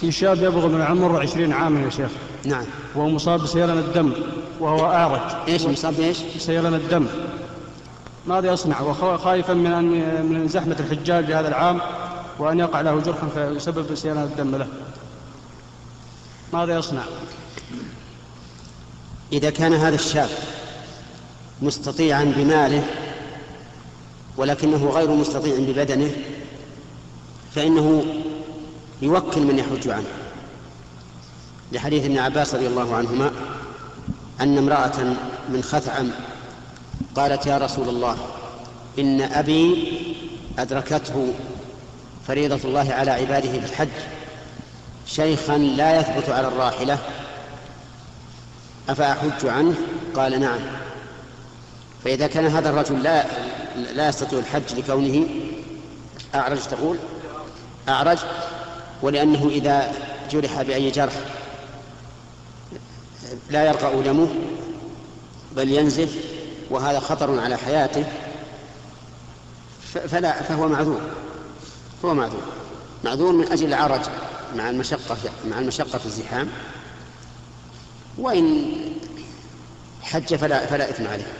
في شاب يبلغ من العمر عشرين عاما يا شيخ. نعم. وهو مصاب بسيلان الدم وهو أعرج إيش مصاب بإيش؟ بسيلان الدم. ماذا يصنع؟ وخائفا من أن من زحمة الحجاج هذا العام وأن يقع له جرح فيسبب سيلان الدم له. ماذا يصنع؟ إذا كان هذا الشاب مستطيعا بماله ولكنه غير مستطيع ببدنه فإنه يوكل من يحج عنه. لحديث ابن عباس رضي الله عنهما أن امرأة من خثعم قالت يا رسول الله إن أبي أدركته فريضة الله على عباده في الحج شيخا لا يثبت على الراحلة أفأحج عنه؟ قال نعم. فإذا كان هذا الرجل لا لا يستطيع الحج لكونه أعرج تقول؟ أعرج؟ ولأنه إذا جرح بأي جرح لا يرقى دمه بل ينزف وهذا خطر على حياته فلا فهو معذور هو معذور. معذور من أجل العرج مع المشقة مع المشقة في الزحام. وإن حج فلا فلا إثم عليه.